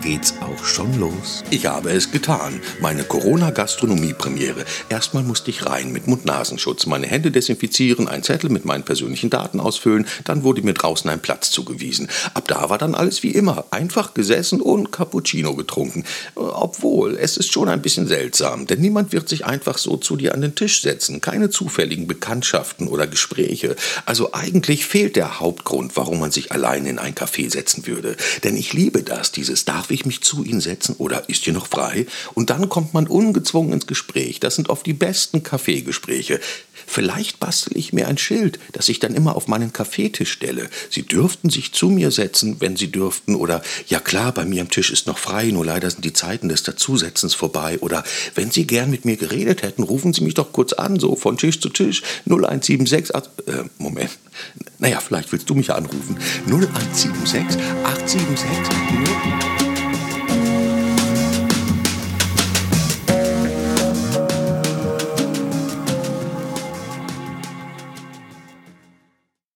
geht's auch schon los. Ich habe es getan. Meine Corona-Gastronomie-Premiere. Erstmal musste ich rein mit Mund-Nasenschutz, meine Hände desinfizieren, einen Zettel mit meinen persönlichen Daten ausfüllen, dann wurde mir draußen ein Platz zugewiesen. Ab da war dann alles wie immer. Einfach gesessen und Cappuccino getrunken. Obwohl, es ist schon ein bisschen seltsam, denn niemand wird sich einfach so zu dir an den Tisch setzen. Keine zufälligen Bekanntschaften oder Gespräche. Also eigentlich fehlt der Hauptgrund, warum man sich alleine in ein Café setzen würde. Denn ich liebe das, dieses Darf ich mich zu Ihnen setzen oder ist hier noch frei? Und dann kommt man ungezwungen ins Gespräch. Das sind oft die besten Kaffeegespräche. Vielleicht bastel ich mir ein Schild, das ich dann immer auf meinen Kaffeetisch stelle. Sie dürften sich zu mir setzen, wenn Sie dürften. Oder ja klar, bei mir am Tisch ist noch frei, nur leider sind die Zeiten des Dazusetzens vorbei. Oder wenn Sie gern mit mir geredet hätten, rufen Sie mich doch kurz an, so von Tisch zu Tisch. 0176. Äh, Moment. Naja, vielleicht willst du mich anrufen. 0176 876.